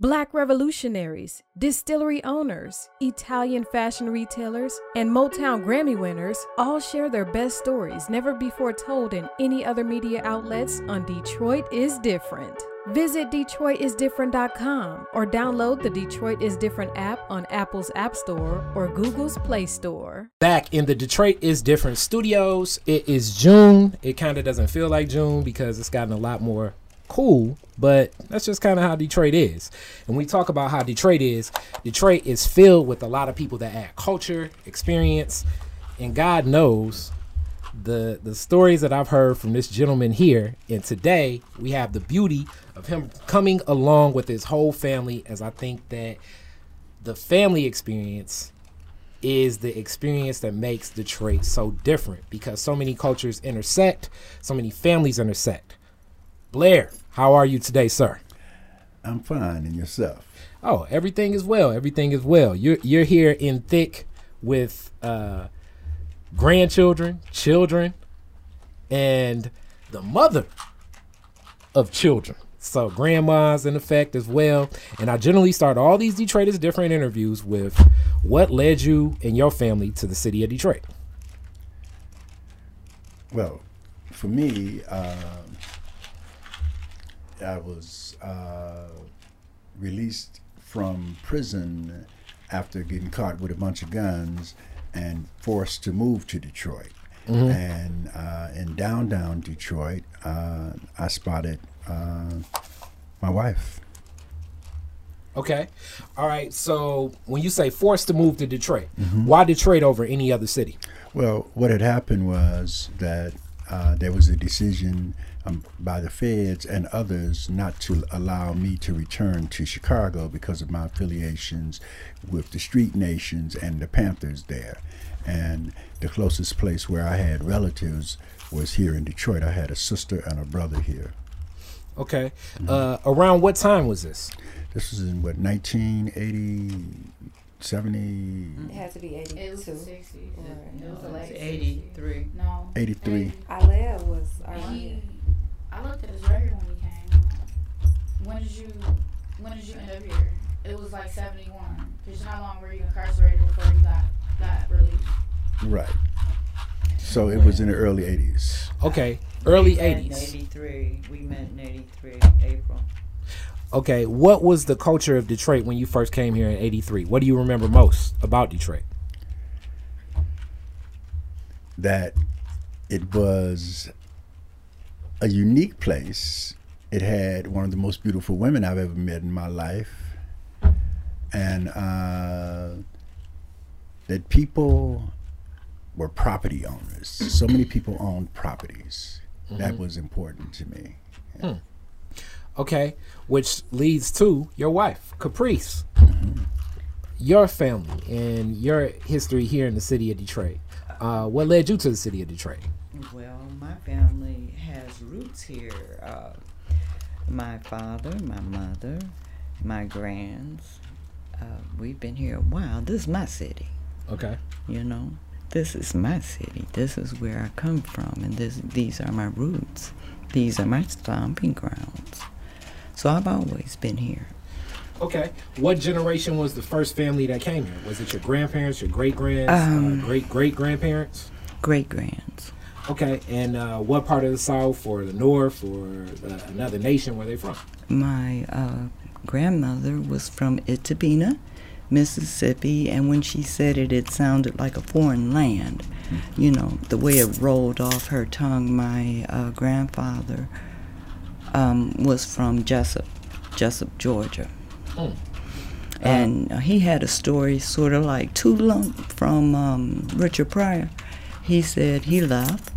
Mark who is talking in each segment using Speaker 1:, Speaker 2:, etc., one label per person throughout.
Speaker 1: Black revolutionaries, distillery owners, Italian fashion retailers, and Motown Grammy winners all share their best stories never before told in any other media outlets on Detroit is Different. Visit DetroitisDifferent.com or download the Detroit is Different app on Apple's App Store or Google's Play Store.
Speaker 2: Back in the Detroit is Different studios. It is June. It kind of doesn't feel like June because it's gotten a lot more cool, but that's just kind of how Detroit is. And we talk about how Detroit is, Detroit is filled with a lot of people that add culture, experience, and God knows the the stories that I've heard from this gentleman here. And today we have the beauty of him coming along with his whole family as I think that the family experience is the experience that makes Detroit so different because so many cultures intersect, so many families intersect. Blair, how are you today, sir?
Speaker 3: I'm fine, and yourself?
Speaker 2: Oh, everything is well. Everything is well. You're you're here in thick with uh, grandchildren, children, and the mother of children. So grandma's in effect as well. And I generally start all these Detroit is different interviews with what led you and your family to the city of Detroit.
Speaker 3: Well, for me, uh, I was uh, released from prison after getting caught with a bunch of guns and forced to move to Detroit. Mm-hmm. And uh, in downtown Detroit, uh, I spotted uh, my wife.
Speaker 2: Okay. All right. So when you say forced to move to Detroit, mm-hmm. why Detroit over any other city?
Speaker 3: Well, what had happened was that uh, there was a decision um, by the feds and others not to allow me to return to Chicago because of my affiliations with the Street Nations and the Panthers there. And the closest place where I had relatives was here in Detroit. I had a sister and a brother here.
Speaker 2: Okay. Mm-hmm. Uh, around what time was this?
Speaker 3: This was in what 1980. 70
Speaker 4: it had to be 82
Speaker 5: it was 60 right.
Speaker 4: it was
Speaker 5: no,
Speaker 4: like
Speaker 5: 83 no
Speaker 3: 83
Speaker 4: Alea was around
Speaker 5: I looked at his record when he came. When did you when did you end up here? It was like seventy one. Because how long were you incarcerated before you got got released?
Speaker 3: Right. So it was in the early eighties.
Speaker 2: Okay. Early eighties.
Speaker 6: Eighty three. We met in eighty three, April.
Speaker 2: Okay, what was the culture of Detroit when you first came here in '83? What do you remember most about Detroit?
Speaker 3: That it was a unique place. It had one of the most beautiful women I've ever met in my life, and uh, that people were property owners. So many people owned properties. Mm-hmm. That was important to me.
Speaker 2: Yeah. Hmm. Okay, which leads to your wife, Caprice. Mm-hmm. Your family and your history here in the city of Detroit. Uh, what led you to the city of Detroit?
Speaker 6: Well, my family has roots here. Uh, my father, my mother, my grands. Uh, we've been here a while. This is my city.
Speaker 2: Okay.
Speaker 6: You know, this is my city. This is where I come from, and this these are my roots. These are my stomping grounds. So I've always been here.
Speaker 2: Okay. What generation was the first family that came here? Was it your grandparents, your great grands, uh, um, uh, great great grandparents?
Speaker 6: Great grands.
Speaker 2: Okay, and uh, what part of the South or the North or uh, another nation were they from?
Speaker 6: My uh, grandmother was from Itta Bena, Mississippi, and when she said it, it sounded like a foreign land. Mm-hmm. You know, the way it rolled off her tongue. My uh, grandfather um, was from Jesup, Jesup, Georgia. Mm. And he had a story sort of like Too Tulum from um, Richard Pryor. He said he left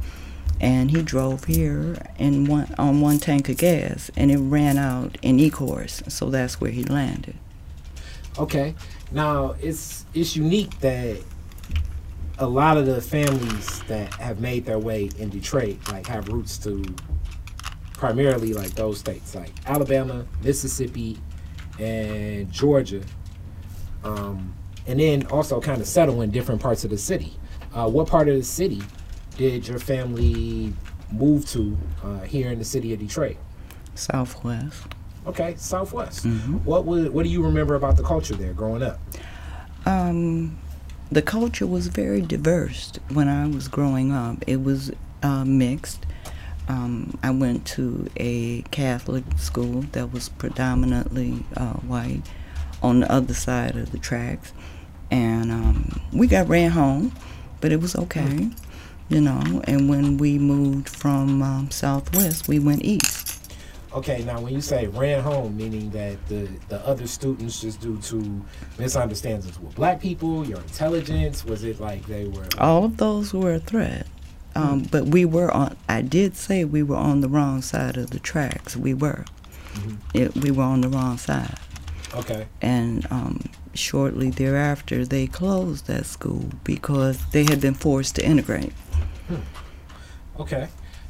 Speaker 6: and he drove here in one on one tank of gas, and it ran out in Ecorse, so that's where he landed.
Speaker 2: Okay, now it's it's unique that a lot of the families that have made their way in Detroit like have roots to primarily like those states like Alabama, Mississippi, and Georgia, um, and then also kind of settle in different parts of the city. Uh, what part of the city did your family move to uh, here in the city of Detroit?
Speaker 6: Southwest.
Speaker 2: Okay, Southwest.
Speaker 6: Mhm.
Speaker 2: What would what do you remember about the culture there growing up?
Speaker 6: Um, the culture was very diverse when I was growing up. It was uh, mixed. Um, I went to a Catholic school that was predominantly uh, white on the other side of the tracks. And um, we got ran home, but it was okay, you know. And when we moved from um, Southwest, we went east.
Speaker 2: Okay, now when you say ran home, meaning that the, the other students just due to misunderstandings with black people, your intelligence, was it like they were
Speaker 6: All of those were a threat. Um, but we were on, I did say we were on the wrong side of the tracks. We were.
Speaker 2: Mhm.
Speaker 6: It, we were on the wrong side.
Speaker 2: okay?
Speaker 6: And um, shortly thereafter, they closed that school because they had been forced to integrate.
Speaker 2: Okay.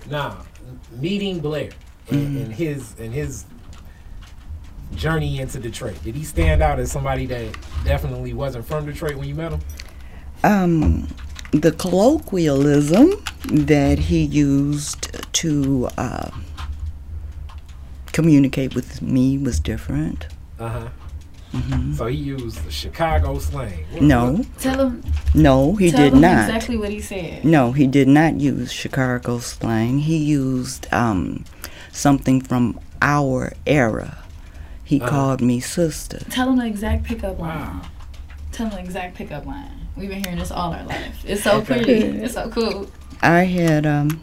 Speaker 2: Now, meeting Blair and, and his and his journey into Detroit, did he stand out as somebody that definitely wasn't from Detroit when you met him?
Speaker 6: Um, the colloquialism that he used to uh, communicate with me was different.
Speaker 2: Uh huh.
Speaker 6: Hmm
Speaker 2: So he used the Chicago slang. What-
Speaker 6: No,
Speaker 2: what-
Speaker 5: Tell him.
Speaker 6: no, he
Speaker 5: tell
Speaker 6: did
Speaker 5: him
Speaker 6: not.
Speaker 5: exactly what he said.
Speaker 6: No, he did not use Chicago slang. He used um, something from our era. He
Speaker 2: Uh-huh.
Speaker 6: called me sister.
Speaker 5: Tell him the exact pickup line.
Speaker 2: Wow.
Speaker 5: Tell him the exact pickup line. We've been hearing this all our life. It's so
Speaker 2: Okay.
Speaker 5: pretty. It's so cool.
Speaker 6: I had um,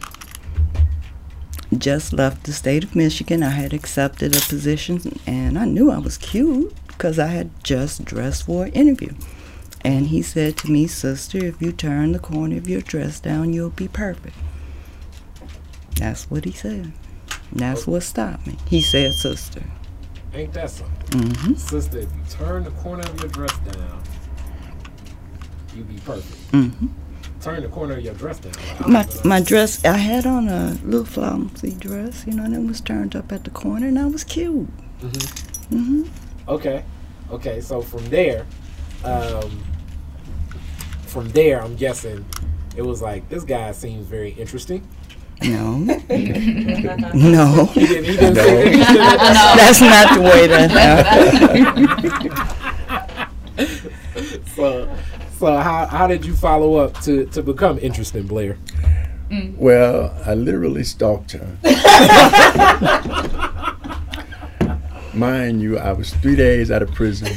Speaker 6: just left the state of Michigan. I had accepted a position, and I knew I was cute because I had just dressed for an interview. And he said to me, Sister, if you turn the corner of your dress down, you'll be perfect. That's what he said. And that's what stopped me. He said, Sister.
Speaker 2: Ain't that something?
Speaker 6: hmm
Speaker 2: Sister, if you turn the corner of your dress down, you'll be perfect.
Speaker 6: Mm-hmm.
Speaker 2: Turn the corner of your dress down. Like,
Speaker 6: My, my dress, I had on a little flouncy dress, you know, and it was turned up at the corner, and I was cute.
Speaker 2: Mm-hmm.
Speaker 6: hmm
Speaker 2: Okay. Okay, so from there, um, from there, I'm guessing it was like this guy seems very interesting.
Speaker 6: No. no.
Speaker 2: He didn't, he didn't
Speaker 3: No.
Speaker 2: seem interested that
Speaker 6: That's not the way that.
Speaker 2: So, so how how did you follow up to to become interesting, Blair?
Speaker 3: Well, I literally stalked her. Mind you, I was three days out of prison.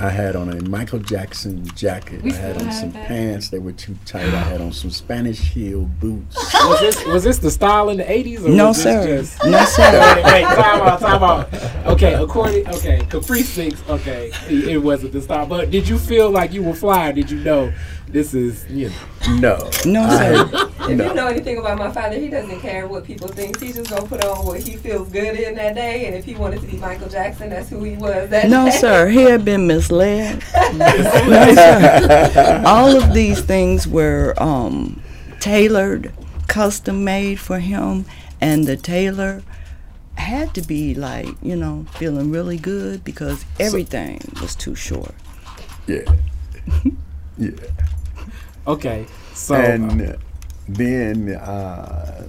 Speaker 3: I had on a Michael Jackson jacket.
Speaker 5: We
Speaker 3: I had on some
Speaker 5: that.
Speaker 3: pants that were too tight. I had on some Spanish heel boots.
Speaker 2: Was this was this the style in the '80s?
Speaker 6: No,
Speaker 2: was
Speaker 6: sir.
Speaker 2: Just,
Speaker 6: No, sir.
Speaker 2: wait, wait, time out, time out. Okay, according, okay, Capri Six, okay, it, it wasn't the style. But did you feel like you were flying? Did you know this is, you know?
Speaker 3: No.
Speaker 6: No,
Speaker 3: I
Speaker 6: sir.
Speaker 3: Had-
Speaker 4: If
Speaker 3: no.
Speaker 4: you know anything about my father, he doesn't care what people think. He's just gonna put on what he feels good in that day. And if he wanted to be Michael Jackson, that's who he was that
Speaker 6: No,
Speaker 4: day.
Speaker 6: sir. He had been misled. No, sir. All of these things were um, tailored, custom made for him, and the tailor had to be like, you know, feeling really good because everything was too short.
Speaker 3: Yeah. Yeah.
Speaker 2: Okay, so
Speaker 3: and uh, then uh,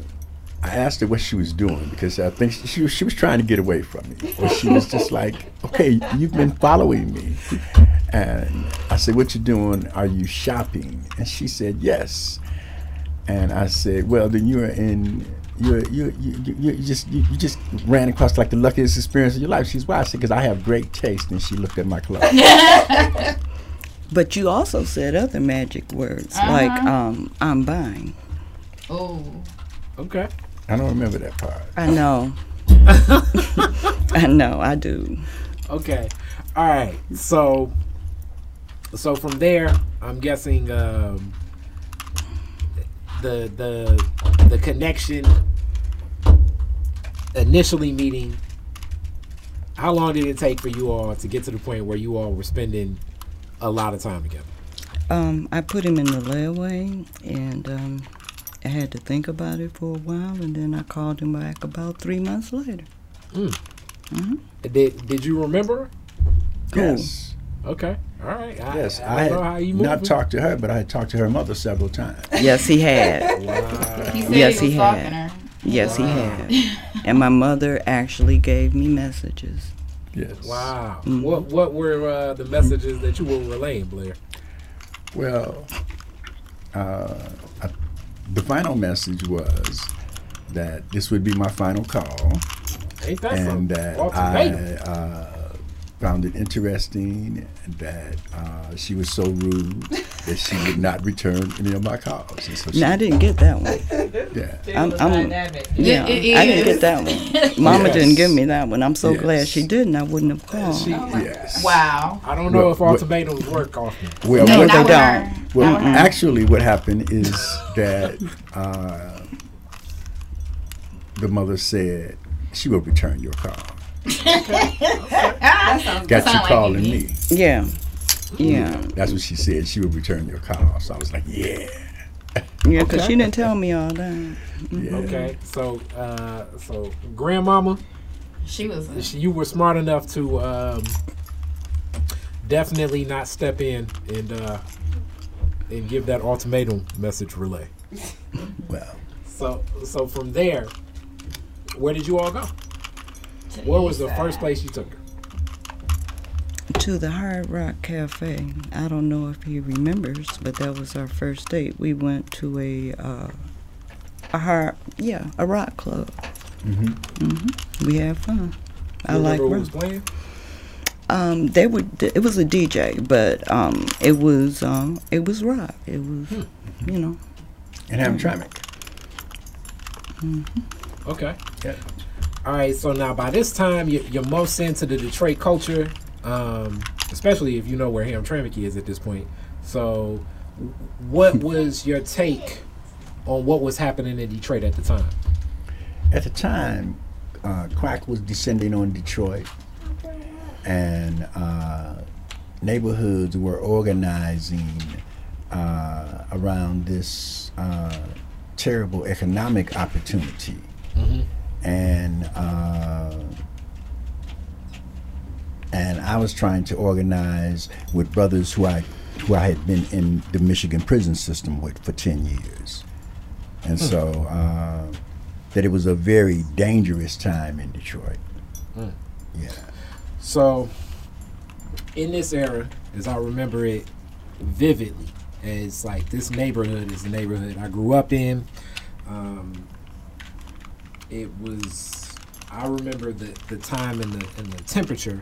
Speaker 3: I asked her what she was doing because I think she, she was she was trying to get away from me. Or she was just like, "Okay, you've been following me," and I said, "What you doing? Are you shopping?" And she said, "Yes." And I said, "Well, then you're in." You're, you you you you just you, you just ran across like the luckiest experience of your life. She's why I said because I have great taste, and she looked at my clothes.
Speaker 6: But you also said other magic words like
Speaker 5: Uh-huh.
Speaker 6: um, "I'm buying."
Speaker 5: Oh.
Speaker 2: okay,
Speaker 3: I don't remember that part.
Speaker 6: I know. I know. I do.
Speaker 2: okay, all right. So, so from there, I'm guessing um, the the the connection initially meeting. How long did it take for you all to get to the point where you all were spending a lot of time together?
Speaker 6: Um, I put him in the layaway, and um, I had to think about it for a while, and then I called him back about three months later.
Speaker 2: Did Did you remember?
Speaker 6: Cool.
Speaker 3: Yes.
Speaker 2: Okay, all right. I,
Speaker 3: Yes,
Speaker 2: I,
Speaker 3: I,
Speaker 2: don't know how you
Speaker 3: had not
Speaker 2: moving.
Speaker 3: talked to her, but I had talked to her mother several times.
Speaker 6: Yes, he had.
Speaker 2: Wow.
Speaker 5: He said
Speaker 6: Yes,
Speaker 5: he was
Speaker 6: he had.
Speaker 5: her.
Speaker 6: Yes, he had. And my mother actually gave me messages.
Speaker 3: Yes.
Speaker 2: Wow.
Speaker 6: Mhm.
Speaker 2: What what were uh, the messages that you were relaying, Blair?
Speaker 3: Well, uh, I, the final message was that this would be my final call, and that. I uh, found it interesting that uh, she was so rude that she would not return any of my calls. And so she,
Speaker 6: No, I didn't get that one.
Speaker 3: yeah.
Speaker 6: I'm, I'm,
Speaker 5: Yeah,
Speaker 6: yeah, I didn't get that one. Mama
Speaker 2: Yes.
Speaker 6: didn't give me that one. I'm so glad she didn't. I wouldn't have called.
Speaker 2: She-
Speaker 3: Yes.
Speaker 5: Wow.
Speaker 2: I don't know
Speaker 3: What-
Speaker 2: if
Speaker 3: what-
Speaker 2: ultimatums work often.
Speaker 3: Well,
Speaker 5: No,
Speaker 3: what
Speaker 6: they don't.
Speaker 3: Well,
Speaker 5: Not with her.
Speaker 3: actually, what happened is that uh, the mother said she will return your call.
Speaker 4: That sounds
Speaker 3: Got you calling
Speaker 5: me.
Speaker 3: me.
Speaker 6: yeah, yeah,
Speaker 3: That's what she said. She would return your call. So I was like, yeah.
Speaker 6: yeah. Because
Speaker 2: Okay.
Speaker 6: she didn't tell me all that.
Speaker 3: yeah.
Speaker 2: Okay, so uh, so grandmama,
Speaker 5: She was. A,
Speaker 2: she, you were smart enough to um, definitely not step in and uh, and give that ultimatum message relay.
Speaker 3: Well,
Speaker 2: So so from there, where did you all go?
Speaker 5: To
Speaker 2: Where was
Speaker 5: east
Speaker 2: the first place you took her?
Speaker 6: To the Hard Rock Cafe. I don't know if he remembers, but that was our first date. We went to a uh, a hard, yeah, a rock club.
Speaker 3: Mm-hmm.
Speaker 6: Mm-hmm. We had fun. I like
Speaker 2: remember who
Speaker 6: rock.
Speaker 2: was playing?
Speaker 6: Um, they would. It was a DJ, but um, it was um, it was rock. It was,
Speaker 2: Hmm.
Speaker 6: you know.
Speaker 3: and Hamtramck.
Speaker 2: Okay.
Speaker 3: Yeah.
Speaker 2: All right. So now by this time, you're, you're most into the Detroit culture, um, especially if you know where Hamtramck is at this point. So, what was your take on what was happening in Detroit at the time?
Speaker 3: At the time, uh, crack was descending on Detroit, and uh, neighborhoods were organizing uh, around this uh, terrible economic opportunity.
Speaker 2: Mm-hmm.
Speaker 3: And uh, and I was trying to organize with brothers who I who I had been in the Michigan prison system with for ten years, and so uh, that it was a very dangerous time in Detroit.
Speaker 2: Mm.
Speaker 3: Yeah,
Speaker 2: So, in this era, as I remember it vividly, as like this neighborhood is the neighborhood I grew up in. Um, it was. I remember the the time and the and the temperature.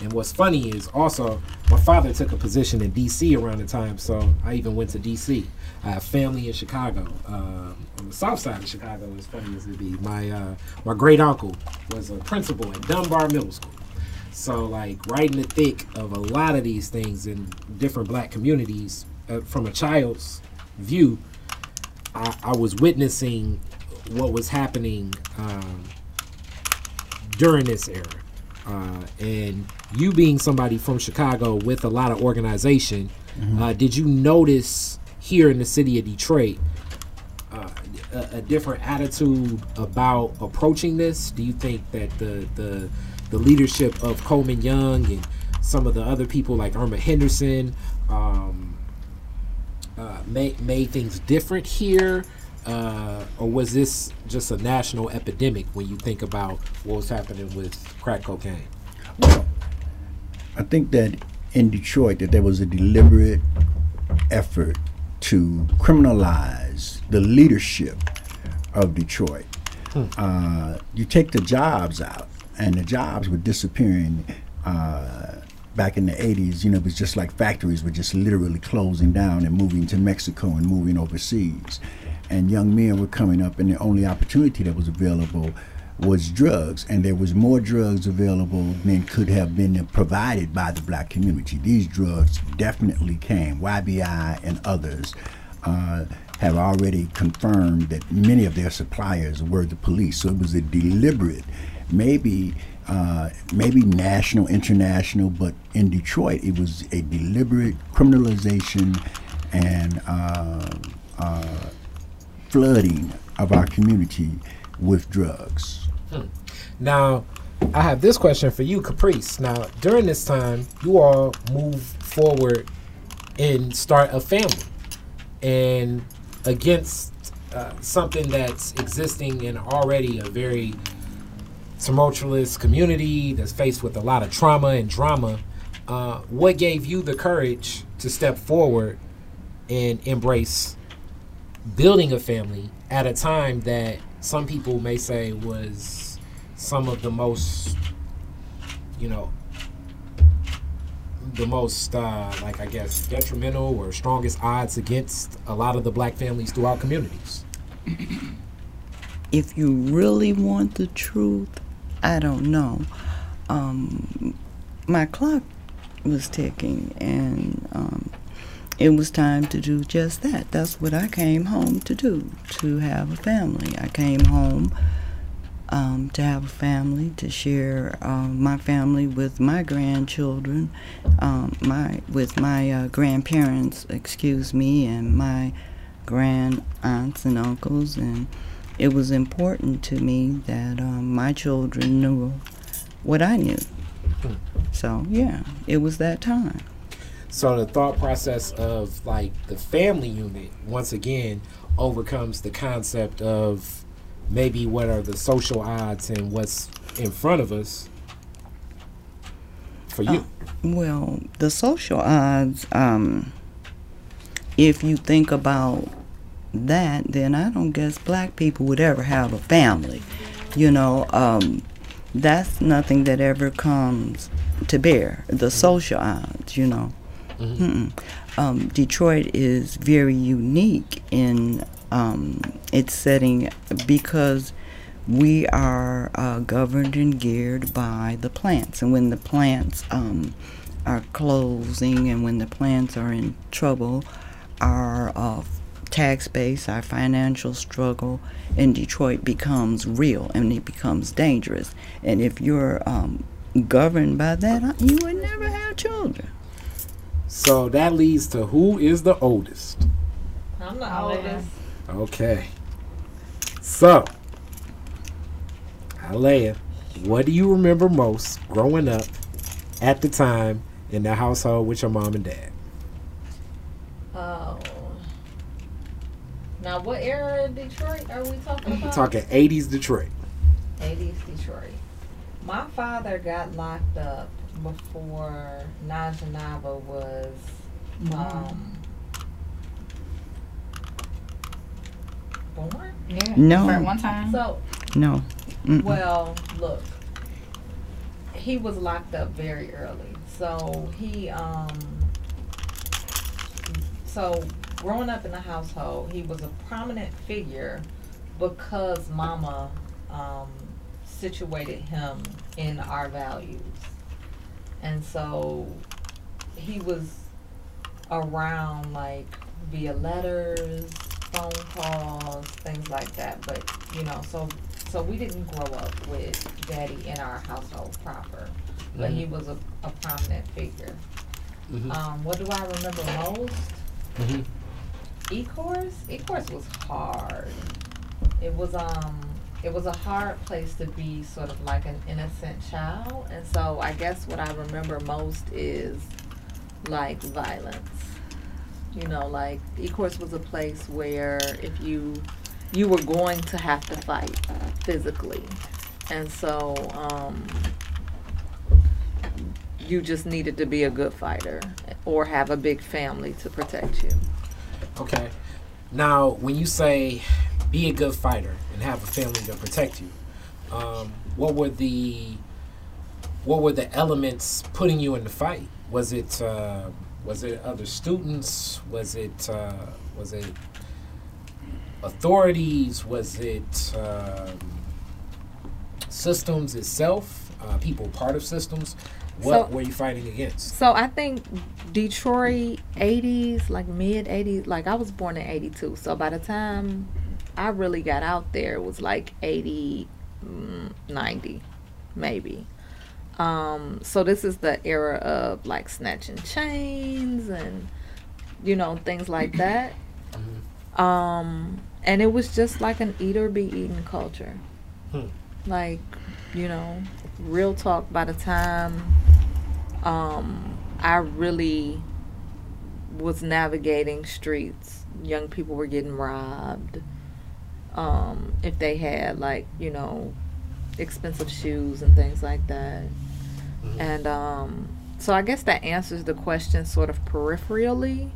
Speaker 2: And what's funny is also my father took a position in D.C. around the time, so I even went to D.C. I have family in Chicago, um, on the south side of Chicago. As funny as it be, my uh, my great uncle was a principal at Dunbar Middle School. So, like, right in the thick of a lot of these things in different black communities, uh, from a child's view, I, I was witnessing what was happening um, during this era. Uh, and you being somebody from Chicago with a lot of organization, uh, did you notice here in the city of Detroit uh, a, a different attitude about approaching this? Do you think that the the the leadership of Coleman Young and some of the other people like Erma Henderson um, uh, made made things different here, uh, or was this just a national epidemic when you think about what was happening with crack cocaine?
Speaker 3: I think that in Detroit that there was a deliberate effort to criminalize the leadership of Detroit. Uh, you take the jobs out, and the jobs were disappearing. Uh, back in the 80s, you know, it was just like factories were just literally closing down and moving to Mexico and moving overseas. And young men were coming up, and the only opportunity that was available was drugs, and there was more drugs available than could have been provided by the black community. These drugs definitely came. YBI and others uh, have already confirmed that many of their suppliers were the police. So it was a deliberate, maybe uh, maybe national, international, but in Detroit it was a deliberate criminalization and uh, uh, flooding of our community with drugs.
Speaker 2: Now, I have this question for you, Caprice. Now, during this time, you all move forward and start a family, and against uh, something that's existing in already a very tumultuous community that's faced with a lot of trauma and drama. Uh, what gave you the courage to step forward and embrace building a family at a time that some people may say was some of the most, you know, the most, uh, like I guess, detrimental or strongest odds against a lot of the black families throughout communities?
Speaker 6: if you really want the truth, I don't know. Um, my clock was ticking, and um, it was time to do just that. That's what I came home to do, to have a family. I came home um, to have a family, to share um, my family with my grandchildren, um, my with my uh, grandparents, excuse me, and my grand aunts and uncles, and it was important to me that um, my children knew what I knew. So yeah, it was that time.
Speaker 2: So the thought process of like the family unit once again overcomes the concept of maybe what are the social odds and what's in front of us for you.
Speaker 6: Uh, well, the social odds, um, if you think about that, then I don't guess black people would ever have a family. You know, um, that's nothing that ever comes to bear. The social odds, you know. Mm-hmm. Um, Detroit is very unique in um, its setting because we are uh, governed and geared by the plants. And when the plants um, are closing and when the plants are in trouble, our uh, tax base, our financial struggle in Detroit becomes real and it becomes dangerous. And if you're um, governed by that, you would never have children.
Speaker 2: So that leads to who is the oldest?
Speaker 4: I'm the oldest.
Speaker 2: Okay. So, Alea, what do you remember most growing up at the time in the household with your mom and dad?
Speaker 4: Oh. Now, what era of Detroit are we talking about?
Speaker 2: Talking 80s Detroit.
Speaker 4: 80s Detroit. My father got locked up before Najanava was um, born.
Speaker 5: Yeah.
Speaker 6: No.
Speaker 5: For one time.
Speaker 4: So,
Speaker 6: No. Mm-mm.
Speaker 4: well, look, he was locked up very early. So he, um, so growing up in the household, he was a prominent figure because Mama um, situated him in our values, and so he was around like via letters, phone calls, things like that. But you know, so so we didn't grow up with daddy in our household proper, but he was a, a prominent figure.
Speaker 2: Mhm.
Speaker 4: Um, what do I remember most?
Speaker 2: Mhm.
Speaker 4: Ecorse? Ecorse was hard. It was um it was a hard place to be sort of like an innocent child. And so I guess what I remember most is like violence. You know, like Ecorse was a place where if you you were going to have to fight physically. And so um you just needed to be a good fighter or have a big family to protect you.
Speaker 2: Okay. Now, when you say be a good fighter and have a family to protect you, um, what were the what were the elements putting you in the fight? Was it uh, was it other students? Was it uh, was it authorities? Was it um, systems itself? Uh, people part of systems? What
Speaker 4: So-
Speaker 2: were you fighting against?
Speaker 4: So I think Detroit 80s, like mid 80s, like I was born in 82. So by the time I really got out there, was like 80, mm, 90, maybe. Um, so this is the era of like snatching chains and, you know, things like that. Um, and it was just like an eat or be eaten culture.
Speaker 2: Hmm.
Speaker 4: Like, you know, real talk by the time um, I really was navigating streets, young people were getting robbed. Um, if they had like, you know, expensive shoes and things like that. And um, so I guess that answers the question sort of peripherally.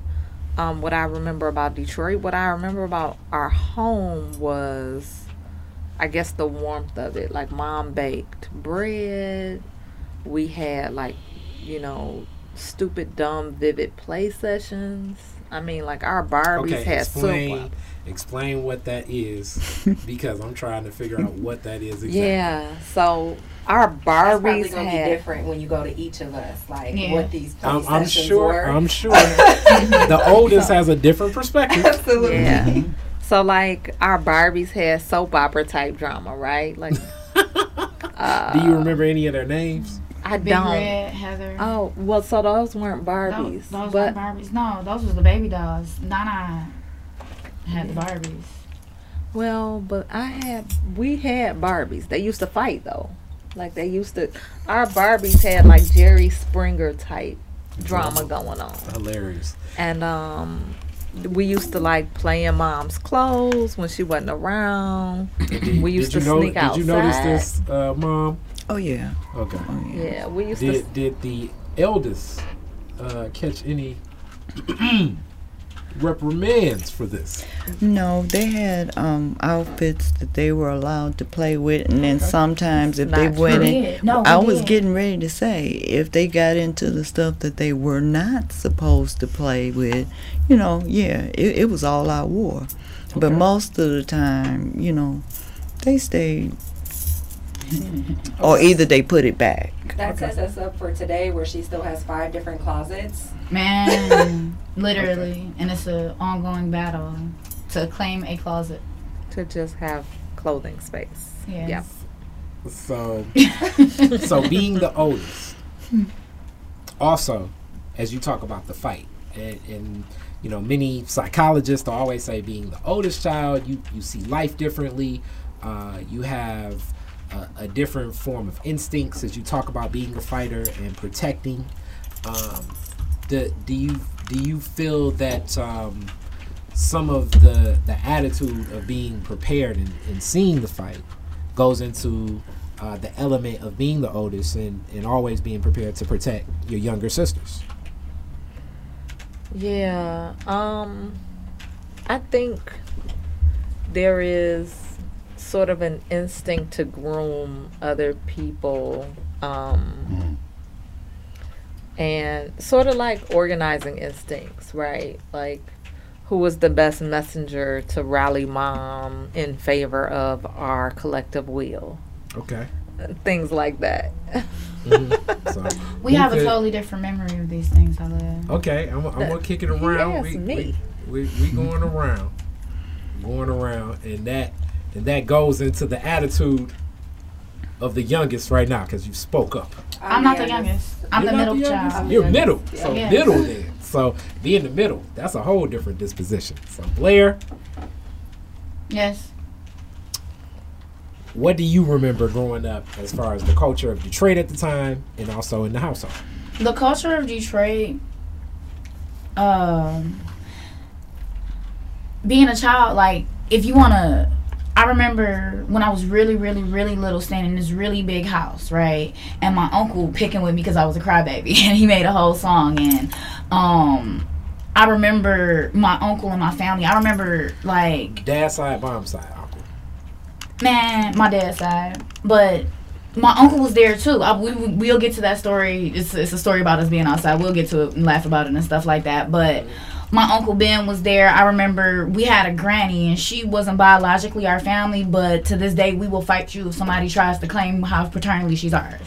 Speaker 4: Um, what I remember about Detroit, what I remember about our home was, I guess, the warmth of it. Like, mom baked bread. We had, like, you know, stupid, dumb, vivid play sessions. I mean, like, our Barbies
Speaker 2: Okay,
Speaker 4: had
Speaker 2: explain
Speaker 4: super.
Speaker 2: explain what that is because I'm trying to figure out what that is exactly.
Speaker 4: Yeah, so our
Speaker 7: That's probably
Speaker 4: Barbies
Speaker 7: gonna
Speaker 4: had.
Speaker 7: be different when you go to each of us, like
Speaker 5: Yeah.
Speaker 7: what these
Speaker 2: I'm,
Speaker 7: play
Speaker 2: I'm sure.
Speaker 7: were.
Speaker 2: I'm sure. the oldest has a different perspective.
Speaker 7: Absolutely.
Speaker 4: Yeah. So like our Barbies had soap opera type drama, right? Like uh,
Speaker 2: Do you remember any of their names?
Speaker 4: I
Speaker 5: Big
Speaker 4: don't.
Speaker 5: Red, Heather.
Speaker 4: Oh well, so those weren't Barbies,
Speaker 5: those
Speaker 4: but
Speaker 5: weren't Barbies. No, those was the baby dolls. Nana had the Barbies.
Speaker 4: well, but I had we had Barbies. They used to fight though. Like they used to. Our Barbies had like Jerry Springer type drama going on.
Speaker 2: Hilarious.
Speaker 4: And um we used to like play in mom's clothes when she wasn't around. We used
Speaker 2: did
Speaker 4: to
Speaker 2: you know,
Speaker 4: sneak
Speaker 2: Did you notice this, uh, mom?
Speaker 6: Oh yeah.
Speaker 2: Okay.
Speaker 6: Oh yeah.
Speaker 4: Yeah, we used to
Speaker 2: Did did the eldest uh, catch any reprimands for this?
Speaker 6: No, they had um, outfits that they were allowed to play with, and then sometimes if they
Speaker 4: Not
Speaker 6: went
Speaker 4: true.
Speaker 6: in,
Speaker 5: did. No,
Speaker 6: I was
Speaker 5: did.
Speaker 6: getting ready to say if they got into the stuff that they were not supposed to play with, you know, yeah, it, it was all out war. But most of the time, you know, they stayed, or either they put it back.
Speaker 7: That sets us up for today, where she still has five different closets.
Speaker 5: Man, literally, and it's an ongoing battle to claim a closet.
Speaker 4: to just have clothing space.
Speaker 5: Yeah.
Speaker 4: Yeah.
Speaker 2: So, so being the oldest, also, as you talk about the fight, and, and you know, many psychologists always say being the oldest child, you you see life differently. Uh, you have a, a different form of instincts as you talk about being a fighter and protecting. Um, do, do you do you feel that um, some of the the attitude of being prepared and, and seeing the fight goes into uh, the element of being the oldest and, and always being prepared to protect your younger sisters.
Speaker 4: Yeah. Um I think there is sort of an instinct to groom other people um and sort of like organizing instincts, right? Like who was the best messenger to rally mom in favor of our collective will?
Speaker 2: Okay.
Speaker 4: Things like that.
Speaker 2: So
Speaker 5: We
Speaker 2: who
Speaker 5: have a totally different memory of these things, I live.
Speaker 2: Okay, I'm, I'm gonna kick it around.
Speaker 4: Yes,
Speaker 2: we,
Speaker 4: me.
Speaker 2: We, we, we going around, going around, and that and that goes into the attitude of the youngest right now because you spoke up.
Speaker 5: I'm not the youngest. I'm
Speaker 2: You're
Speaker 5: the
Speaker 2: not
Speaker 5: middle
Speaker 2: youngest?
Speaker 5: child.
Speaker 2: You're middle. So
Speaker 5: Yes.
Speaker 2: middle then. So be in the middle. That's a whole different disposition. So Blair,
Speaker 5: Yes.
Speaker 2: what do you remember growing up as far as the culture of Detroit at the time and also in the household?
Speaker 5: The culture of Detroit, um, being a child, like, if you want to, I remember when I was really, really, really little, staying in this really big house, right? And my uncle picking with me because I was a crybaby, and he made a whole song. And um, I remember my uncle and my family. I remember like
Speaker 2: Dad side, mom side, uncle.
Speaker 5: Man, my dad side, but my uncle was there too. I, we, we'll get to that story. It's, it's a story about us being outside. We'll get to it and laugh about it and stuff like that. But my uncle Ben was there. I remember we had a granny, and she wasn't biologically our family, but to this day, we will fight you if somebody tries to claim how paternally she's ours.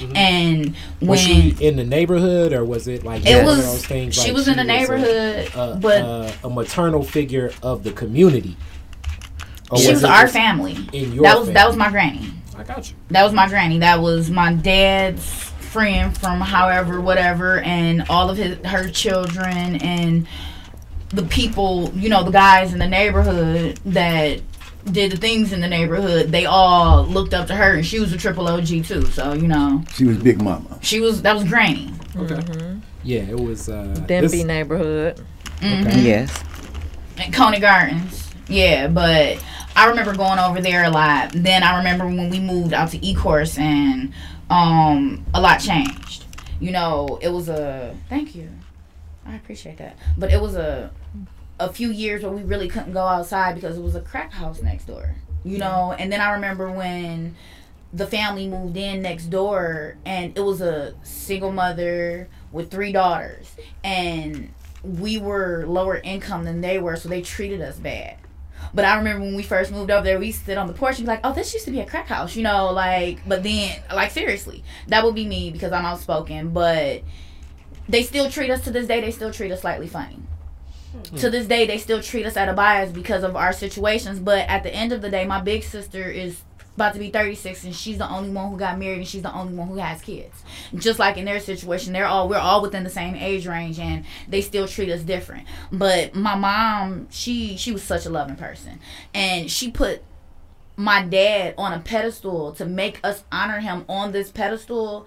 Speaker 5: Mm-hmm. And when
Speaker 2: Was she in the neighborhood or was it like
Speaker 5: it
Speaker 2: one of
Speaker 5: was,
Speaker 2: those things?
Speaker 5: she
Speaker 2: like
Speaker 5: was in the
Speaker 2: a-
Speaker 5: neighborhood,
Speaker 2: a,
Speaker 5: but
Speaker 2: a, a maternal figure of the community. Or
Speaker 5: she was
Speaker 2: it
Speaker 5: our
Speaker 2: just
Speaker 5: family.
Speaker 2: In your
Speaker 5: That was that was my granny.
Speaker 2: I got you.
Speaker 5: That was my granny. That was my dad's friend from however whatever and all of his her children and the people, you know, the guys in the neighborhood that did the things in the neighborhood, they all looked up to her and she was a triple OG too. So, you know,
Speaker 3: She was Big Mama.
Speaker 5: she was that was granny.
Speaker 2: Okay. Yeah, it was. Uh,
Speaker 4: Denby
Speaker 2: this-
Speaker 4: neighborhood.
Speaker 5: Mhm.
Speaker 6: Yes.
Speaker 5: And Conant Gardens. Yeah, but I remember going over there a lot. Then I remember when we moved out to Ecorse and um, a lot changed. You know, it was a thank you. I appreciate that. But it was a a few years where we really couldn't go outside because it was a crack house next door. You know, and then I remember when the family moved in next door and it was a single mother with three daughters and we were lower income than they were so they treated us bad but I remember when we first moved over there, we sit on the porch and be like, "Oh, this used to be a crack house," you know, like. But then, like seriously, that would be me because I'm outspoken. But they still treat us to this day. They still treat us slightly funny. To this day, they still treat us out of bias because of our situations. But at the end of the day, my big sister is about to be 36 and she's the only one who got married and she's the only one who has kids. Just like in their situation they're all we're all within the same age range and they still treat us different. But my mom she she was such a loving person. And she put my dad on a pedestal to make us honor him on this pedestal.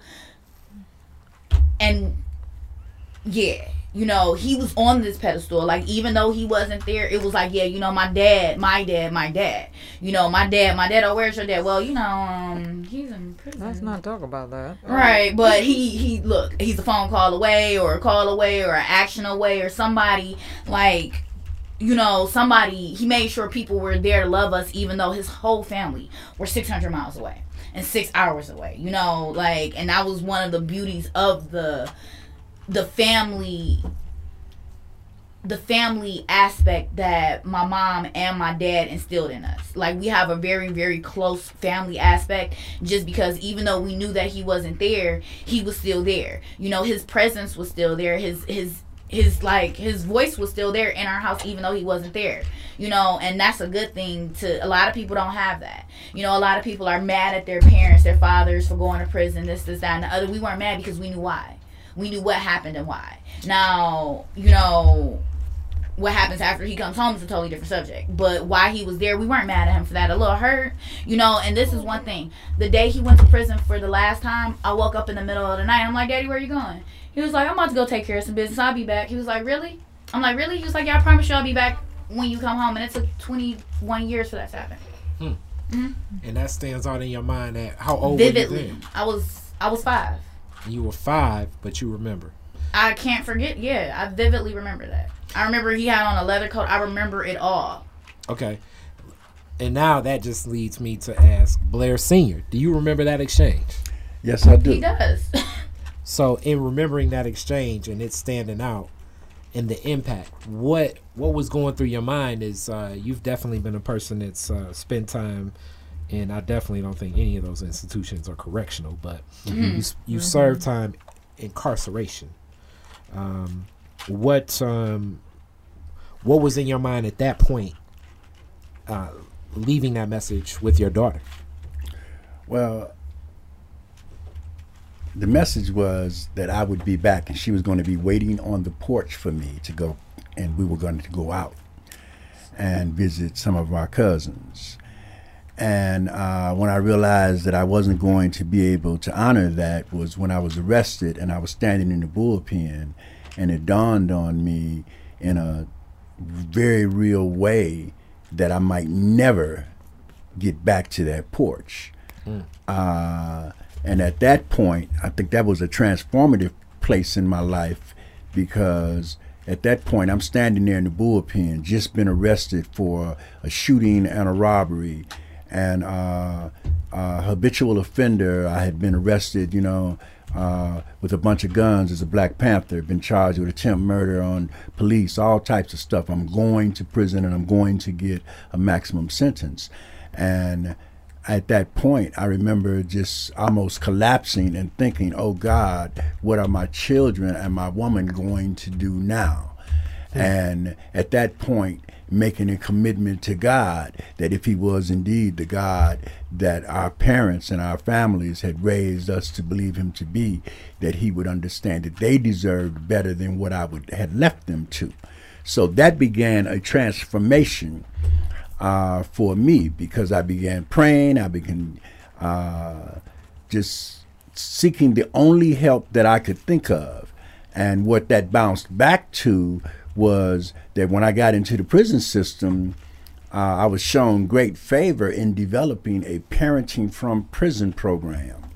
Speaker 5: And yeah you know, he was on this pedestal. Like, even though he wasn't there, it was like, yeah, you know, my dad, my dad, my dad. You know, my dad, my dad. Oh, where's your dad? Well, you know, um, he's in prison.
Speaker 8: Let's not talk about that.
Speaker 5: Right, but he he look, he's a phone call away, or a call away, or an action away, or somebody like. You know, somebody, he made sure people were there to love us, even though his whole family were 600 miles away and six hours away. You know, like, and that was one of the beauties of the the family the family aspect that my mom and my dad instilled in us. Like we have a very very close family aspect just because even though we knew that he wasn't there, he was still there. You know, his presence was still there. His his his like his voice was still there in our house even though he wasn't there. You know, and that's a good thing to a lot of people don't have that. You know, a lot of people are mad at their parents, their fathers for going to prison, this, this, that, and the other. We weren't mad because we knew why we knew what happened and why. Now, you know, what happens after he comes home is a totally different subject. But why he was there, we weren't mad at him for that. A little hurt, you know. And this is one thing: the day he went to prison for the last time, I woke up in the middle of the night. I'm like, Daddy, where are you going? He was like, I'm about to go take care of some business. I'll be back. He was like, Really? I'm like, Really? He was like, Yeah, I promise you, I'll be back when you come home. And it took 21 years for that to happen.
Speaker 2: Hmm. Mm-hmm. And that stands out in your mind. At how old
Speaker 5: Vividly,
Speaker 2: were you then?
Speaker 5: I was I was five.
Speaker 2: You were five, but you remember.
Speaker 5: I can't forget. Yeah, I vividly remember that. I remember he had on a leather coat. I remember it all.
Speaker 2: Okay. And now that just leads me to ask Blair Senior. Do you remember that exchange?
Speaker 3: Yes, I do.
Speaker 5: He does.
Speaker 2: so, in remembering that exchange and it standing out and the impact, what what was going through your mind is uh, you've definitely been a person that's uh, spent time and I definitely don't think any of those institutions are correctional, but mm-hmm. you you mm-hmm. serve time incarceration. Um, what um, what was in your mind at that point, uh, leaving that message with your daughter?
Speaker 3: Well, the message was that I would be back, and she was going to be waiting on the porch for me to go, and we were going to go out and visit some of our cousins. And uh, when I realized that I wasn't going to be able to honor that was when I was arrested and I was standing in the bullpen, and it dawned on me in a very real way that I might never get back to that porch. Mm. Uh, and at that point, I think that was a transformative place in my life because at that point, I'm standing there in the bullpen, just been arrested for a shooting and a robbery and uh, uh, habitual offender. I had been arrested, you know, uh, with a bunch of guns as a Black Panther, been charged with attempt murder on police, all types of stuff. I'm going to prison and I'm going to get a maximum sentence. And at that point, I remember just almost collapsing and thinking, oh God, what are my children and my woman going to do now? And at that point, making a commitment to God that if He was indeed the God that our parents and our families had raised us to believe Him to be, that He would understand that they deserved better than what I would had left them to. So that began a transformation uh, for me because I began praying. I began uh, just seeking the only help that I could think of. And what that bounced back to was that when I got into the prison system, uh, I was shown great favor in developing a parenting from prison program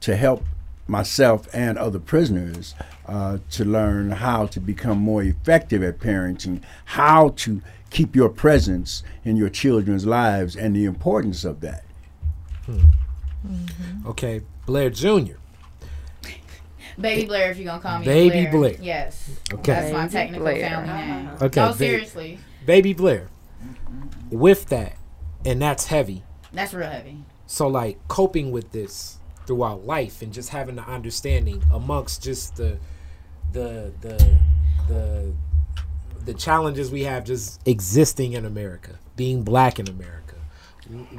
Speaker 3: to help myself and other prisoners uh, to learn how to become more effective at parenting, how to keep your presence in your children's lives, and the importance of that.
Speaker 2: Okay, Blair Jr.
Speaker 5: Baby Blair, if you're gonna call me
Speaker 2: Baby
Speaker 5: Blair.
Speaker 2: Blair.
Speaker 5: Yes.
Speaker 2: Okay.
Speaker 5: That's my technical
Speaker 4: Blair.
Speaker 5: family name.
Speaker 2: Okay,
Speaker 5: No,
Speaker 2: ba-
Speaker 5: seriously.
Speaker 2: Baby Blair. With that, and that's heavy.
Speaker 5: That's real heavy.
Speaker 2: So like coping with this throughout life and just having the understanding amongst just the the the the the challenges we have just existing in America, being black in America.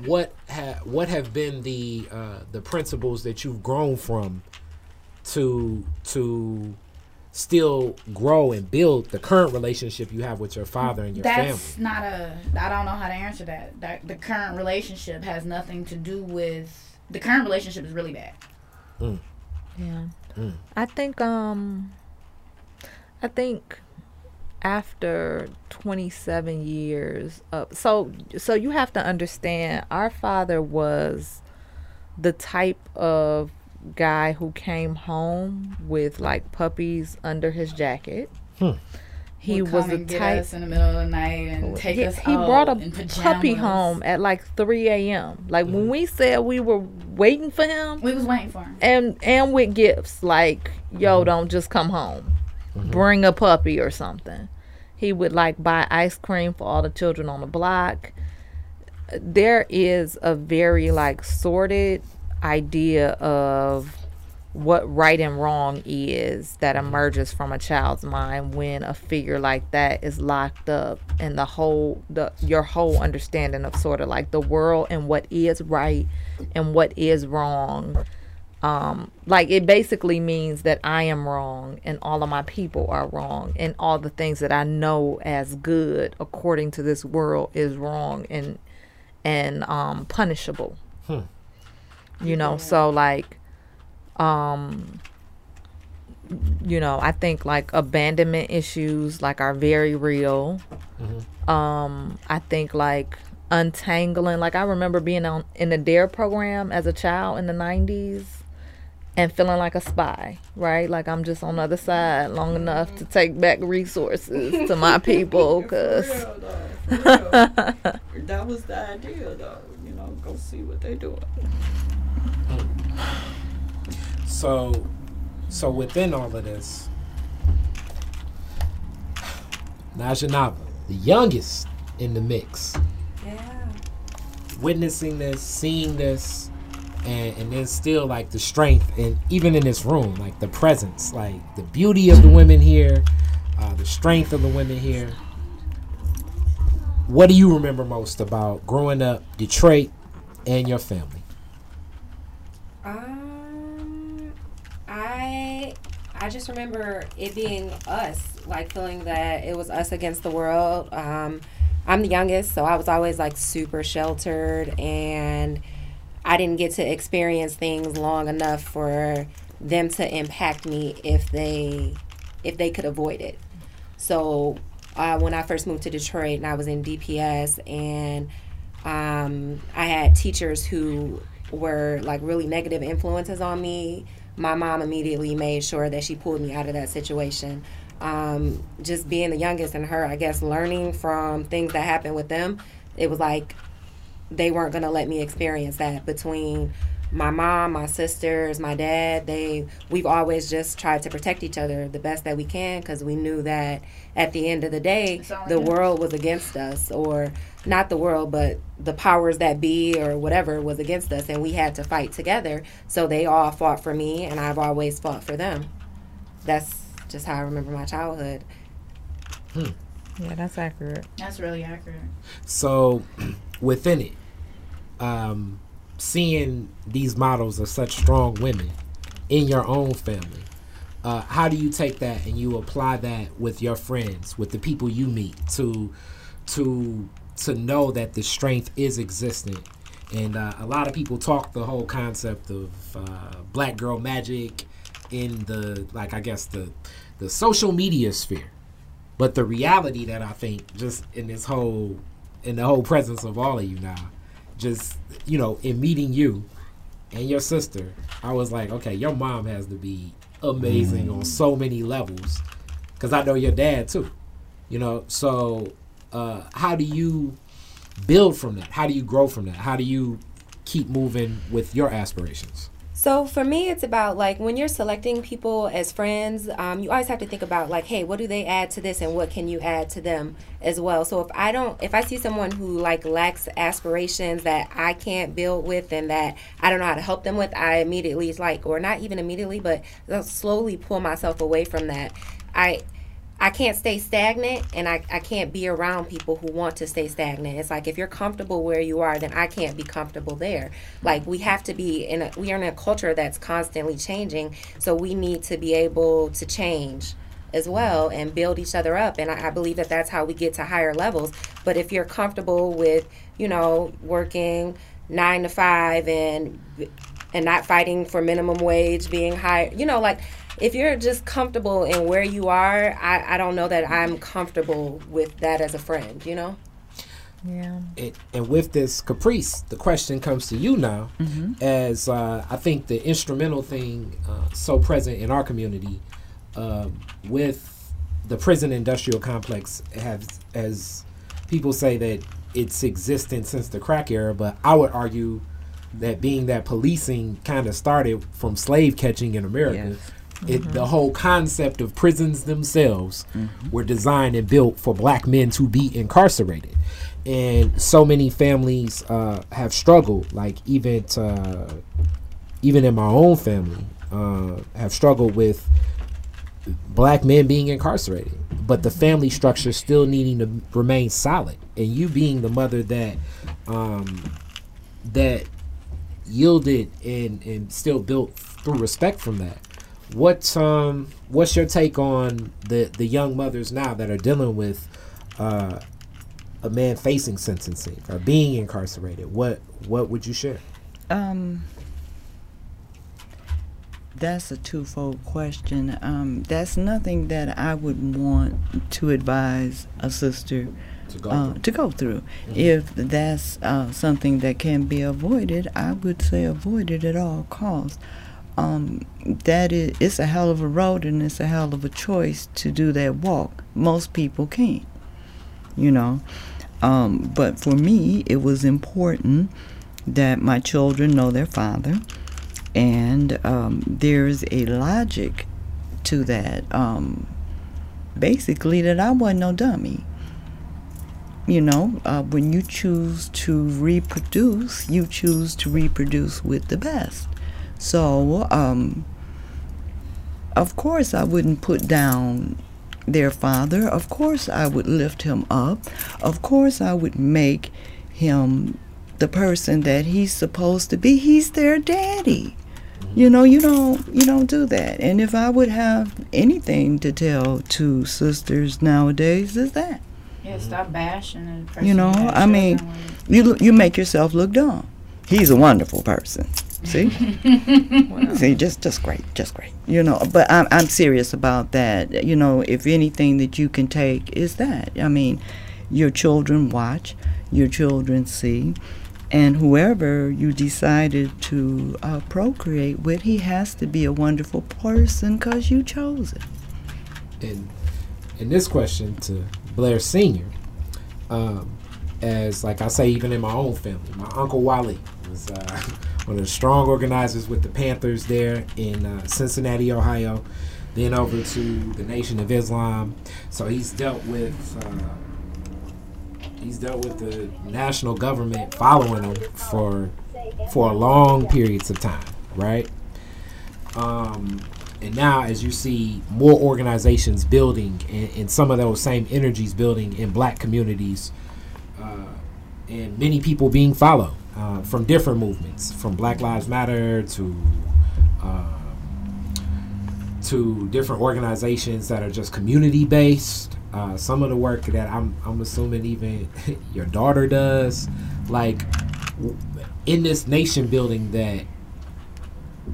Speaker 2: What ha- what have been the uh, the principles that you've grown from to to still grow and build the current relationship you have with your father and your family.
Speaker 5: That's
Speaker 2: family?
Speaker 5: not a. I don't know how to answer that. That the current relationship has nothing to do with. The current relationship is really bad.
Speaker 4: Yeah.
Speaker 2: Mm.
Speaker 4: I think um I think after 27 years of so so you have to understand our father was the type of guy who came home with like puppies under his jacket.
Speaker 2: Hmm.
Speaker 4: He
Speaker 5: Would
Speaker 4: was
Speaker 5: come
Speaker 4: the
Speaker 5: and get
Speaker 4: type
Speaker 5: us in the middle of the night and take
Speaker 4: yeah,
Speaker 5: us
Speaker 4: he brought a puppy home at like 3 a.m. Like when mm-hmm. we said we were waiting for him,
Speaker 5: We was waiting for him.
Speaker 4: and and with gifts like yo mm-hmm. don't just come home mm-hmm. bring a puppy or something he would like buy ice cream for all the children on the block there is a very like sorted idea of what right and wrong is that emerges from a child's mind when a figure like that is locked up and the whole the your whole understanding of sort of like the world and what is right and what is wrong. Um like it basically means that i am wrong and all of my people are wrong and all the things that i know as good according to this world is wrong and and um punishable you know so like um you know i think like abandonment issues like are very real um i think like untangling like i remember being on in the DARE program as a child in the 90s and feeling like a spy right like i'm just on the other side long enough to take back resources to my people because
Speaker 8: that was the idea, though. You know, go see what they're doing.
Speaker 2: So, so within all of this, Naja Nava, the youngest in the mix,
Speaker 7: Yeah.
Speaker 2: witnessing this, seeing this, and, and then still like the strength, and even in this room, like the presence, like the beauty of the women here, uh, the strength of the women here. What do you remember most about growing up Detroit and your family?
Speaker 7: Um, I I just remember it being us, like feeling that it was us against the world. Um, I'm the youngest, so I was always like super sheltered, and I didn't get to experience things long enough for them to impact me if they if they could avoid it. So uh, when I first moved to Detroit and I was in DPS and um, I had teachers who were like really negative influences on me. My mom immediately made sure that she pulled me out of that situation. Um, just being the youngest and her, I guess, learning from things that happened with them, it was like they weren't going to let me experience that between my mom, my sisters, my dad, they we've always just tried to protect each other the best that we can because we knew that at the end of the day, the world was against us, or not the world, but the powers that be or whatever was against us, and we had to fight together. So they all fought for me, and I've always fought for them. That's just how I remember my childhood.
Speaker 4: yeah that's accurate
Speaker 5: That's really accurate.
Speaker 2: So, within it, um, seeing these models of such strong women in your own family, uh, how do you take that and you apply that with your friends, with the people you meet, to to to know that the strength is existent? And uh, a lot of people talk the whole concept of uh, black girl magic in the like I guess the the social media sphere But the reality that I think just in this whole in the whole presence of all of you now, just you know, in meeting you and your sister, I was like, okay, your mom has to be amazing on so many levels because I know your dad too. You know, so uh, how do you build from that? How do you grow from that? How do you keep moving with your aspirations?
Speaker 7: So for me, it's about like when you're selecting people as friends, um, you always have to think about like, hey, what do they add to this, and what can you add to them as well. So if I don't, if I see someone who like lacks aspirations that I can't build with, and that I don't know how to help them with, I immediately like, or not even immediately, but slowly pull myself away from that. I I can't stay stagnant and I, I can't be around people who want to stay stagnant. It's like if you're comfortable where you are, then I can't be comfortable there. Like we have to be in a we are in a culture that's constantly changing. So we need to be able to change as well and build each other up. And I, I believe that that's how we get to higher levels. But if you're comfortable with, you know, working nine to five and and not fighting for minimum wage, being high, you know, like if you're just comfortable in where you are, I, I don't know that I'm comfortable with that as a friend, you know?
Speaker 4: Yeah.
Speaker 2: And, and with this Caprice, the question comes to you now, as uh, I think the instrumental thing uh, so present in our community um, with the prison industrial complex has, as people say that it's existed since the crack era, but I would argue that being that policing kind of started from slave catching in America.
Speaker 6: Yes.
Speaker 2: It, the whole concept of prisons themselves were designed and built for black men to be incarcerated. And so many families uh, have struggled like even uh, even in my own family uh, have struggled with black men being incarcerated. But the family structure still needing to remain solid. And you being the mother that um, that yielded and, and still built through respect from that what's um what's your take on the the young mothers now that are dealing with uh a man facing sentencing or being incarcerated what what would you share
Speaker 6: Um, that's a twofold question. Um, that's nothing that I would want to advise a sister
Speaker 2: to go
Speaker 6: uh,
Speaker 2: through?
Speaker 6: to go through. If that's uh, something that can be avoided, I would say avoid it at all costs. Um, that is, it's a hell of a road and it's a hell of a choice to do that walk. Most people can't, you know. Um, but for me, it was important that my children know their father, and um, there's a logic to that. Um, basically, that I wasn't no dummy. You know, uh, when you choose to reproduce, you choose to reproduce with the best. So, um, of course, I wouldn't put down their father. Of course, I would lift him up. Of course, I would make him the person that he's supposed to be. He's their daddy. You know, you don't you don't do that. And if I would have anything to tell to sisters nowadays, is that
Speaker 5: Yeah, stop bashing
Speaker 6: you know. I mean, you you make yourself look dumb. He's a wonderful person. See, see, just just great, just great. You know, but I'm I'm serious about that. You know, if anything that you can take is that. I mean, your children watch, your children see, and whoever you decided to uh, procreate with, he has to be a wonderful person because you chose it.
Speaker 2: and in this question to Blair Senior, um, as like I say, even in my own family, my uncle Wally was uh, one of the strong organizers with the Panthers there in uh, Cincinnati, Ohio. Then over to the Nation of Islam. So he's dealt with uh, he's dealt with the national government following him for for long periods of time, right? Um, and now, as you see more organizations building and, and some of those same energies building in black communities, uh, and many people being followed uh, from different movements, from Black Lives Matter to um, to different organizations that are just community based. Uh, some of the work that I'm, I'm assuming even your daughter does, like in this nation building that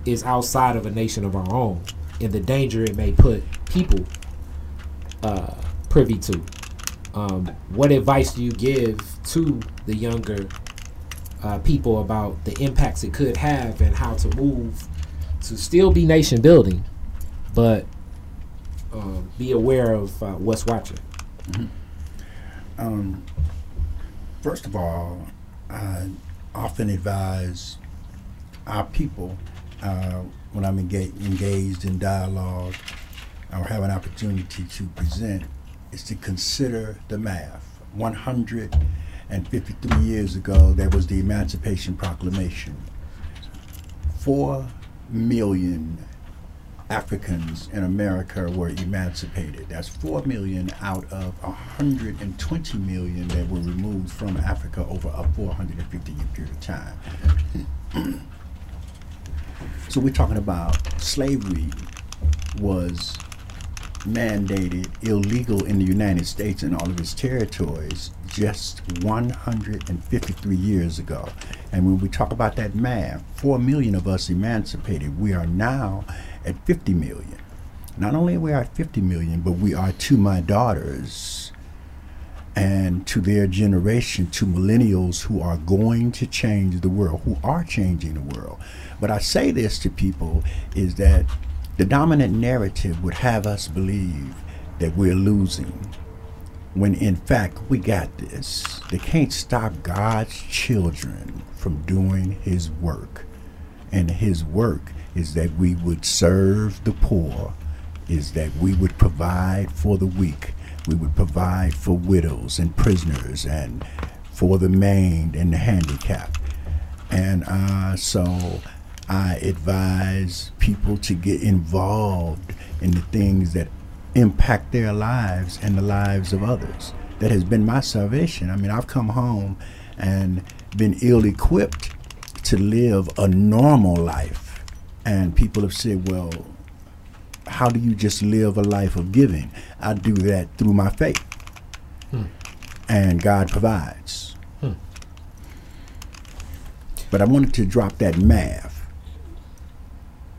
Speaker 2: is outside of a nation of our own, and the danger it may put people, uh, privy to. Um, what advice do you give to the younger uh, people about the impacts it could have and how to move to still be nation building, but um, be aware of uh, what's watching?
Speaker 3: Um, first of all, I often advise our people uh, when I'm engaged, in dialogue or have an opportunity to present is to consider the math. 153 years ago, there was the Emancipation Proclamation. Four million Africans in America were emancipated. That's 4 million out of 120 million that were removed from Africa over a 450 year period of time. so we're talking about slavery was mandated illegal in the United States and all of its territories just 153 years ago. And when we talk about that math, 4 million of us emancipated. We are now at 50 million. Not only are we at 50 million, but we are to my daughters and to their generation, to millennials who are going to change the world, who are changing the world. But I say this to people is that the dominant narrative would have us believe that we're losing when in fact we got this. They can't stop God's children from doing his work. And his work is that we would serve the poor, is that we would provide for the weak, we would provide for widows and prisoners and for the maimed and the handicapped. And uh, so I advise people to get involved in the things that impact their lives and the lives of others. That has been my salvation. I mean, I've come home and been ill equipped to live a normal life. And people have said, well, how do you just live a life of giving? I do that through my faith.
Speaker 2: Hmm.
Speaker 3: And God provides.
Speaker 2: Hmm.
Speaker 3: But I wanted to drop that math.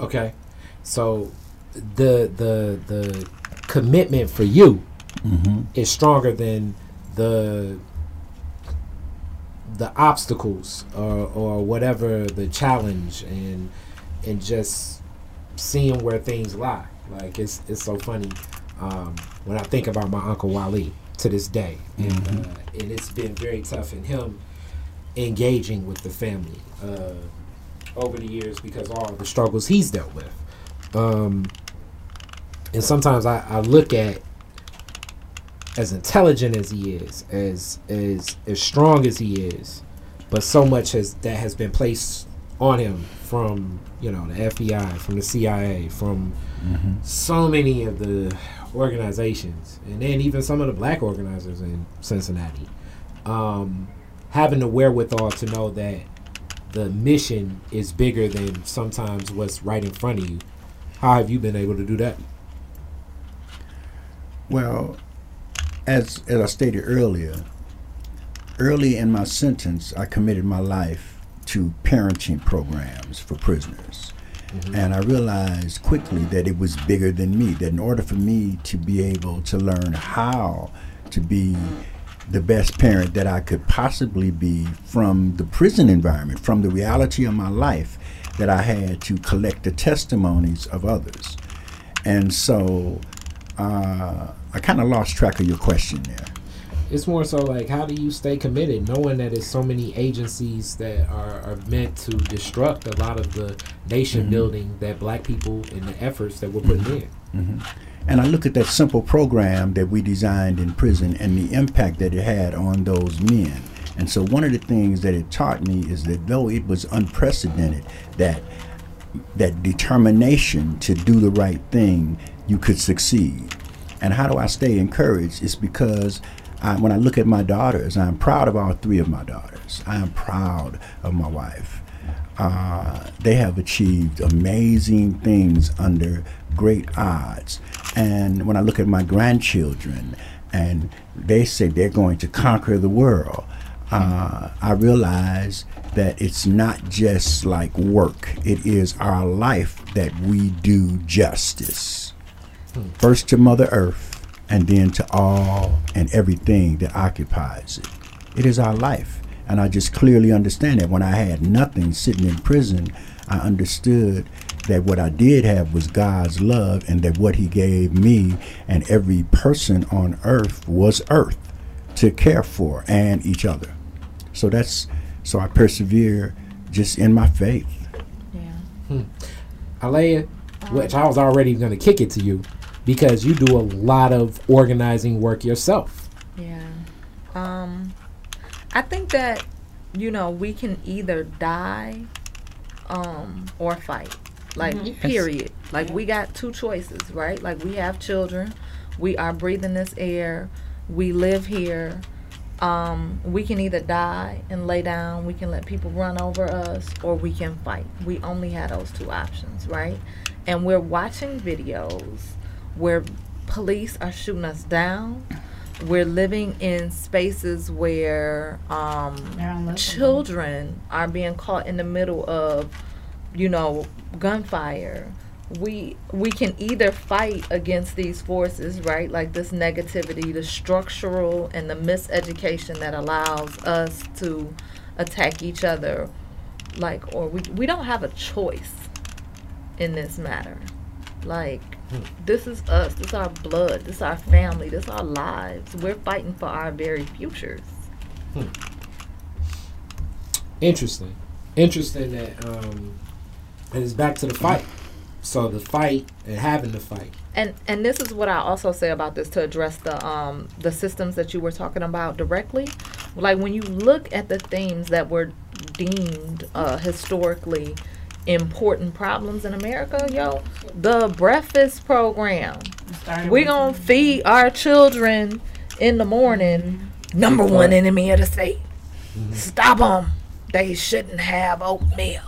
Speaker 2: Okay, so the the the commitment for you
Speaker 3: Mm-hmm.
Speaker 2: is stronger than the the obstacles or or whatever the challenge and and just seeing where things lie. Like it's it's so funny um, when I think about my uncle Wally to this day, and
Speaker 3: Mhm.
Speaker 2: uh, and it's been very tough in him engaging with the family uh, over the years because all the struggles he's dealt with. Um, and sometimes I, I look at as intelligent as he is, as as as strong as he is, but so much has that has been placed on him from you know the FBI, from the CIA, from
Speaker 3: Mm-hmm.
Speaker 2: so many of the organizations, and then even some of the black organizers in Cincinnati, um, having the wherewithal to know that the mission is bigger than sometimes what's right in front of you. How have you been able to do that?
Speaker 3: Well, as as I stated earlier, early in my sentence, I committed my life to parenting programs for prisoners. Mm-hmm. And I realized quickly that it was bigger than me, that in order for me to be able to learn how to be the best parent that I could possibly be from the prison environment, from the reality of my life, that I had to collect the testimonies of others. And so uh, I kind of lost track of your question there.
Speaker 2: It's more so like how do you stay committed, knowing that there's so many agencies that are, are meant to destruct a lot of the nation
Speaker 3: Mhm.
Speaker 2: building that black people and the efforts that we're putting in.
Speaker 3: hmm And I look at that simple program that we designed in prison and the impact that it had on those men. And so one of the things that it taught me is that though it was unprecedented, that that determination to do the right thing, you could succeed. And how do I stay encouraged? It's because I, when I look at my daughters, I'm proud of all three of my daughters. I am proud of my wife. Uh, they have achieved amazing things under great odds. And when I look at my grandchildren and they say they're going to conquer the world, uh, I realize that it's not just like work, it is our life that we do justice. First to Mother Earth, and then to all and everything that occupies it. It is our life. And I just clearly understand that when I had nothing sitting in prison, I understood that what I did have was God's love and that what He gave me and every person on earth was earth to care for and each other. So that's so I persevere just in my faith.
Speaker 4: Yeah. Hmm.
Speaker 2: Alea, which I was already going to kick it to you because you do a lot of organizing work yourself.
Speaker 4: Yeah. Um I think that you know, we can either die um or fight. Like period. Like we got two choices, right? Like we have children. We are breathing this air. We live here. Um, we can either die and lay down, we can let people run over us, or we can fight. We only have those two options, right? And we're watching videos where police are shooting us down. We're living in spaces where um, children are being caught in the middle of, you know, gunfire. We we can either fight against these forces, right? Like this negativity, the structural and the miseducation that allows us to attack each other, like, or we we don't have a choice in this matter. Like, this is us. This is our blood. This is our family. This is our lives. We're fighting for our very futures.
Speaker 2: Interesting. Interesting that um and it's back to the fight. So the fight and having the fight.
Speaker 4: And and this is what I also say about this to address the um the systems that you were talking about directly. Like when you look at the themes that were deemed uh, historically important problems in America, yo, the breakfast program. We
Speaker 5: with-
Speaker 4: gonna feed our children in the morning. Number one enemy of the state. Stop them. They shouldn't have oatmeal.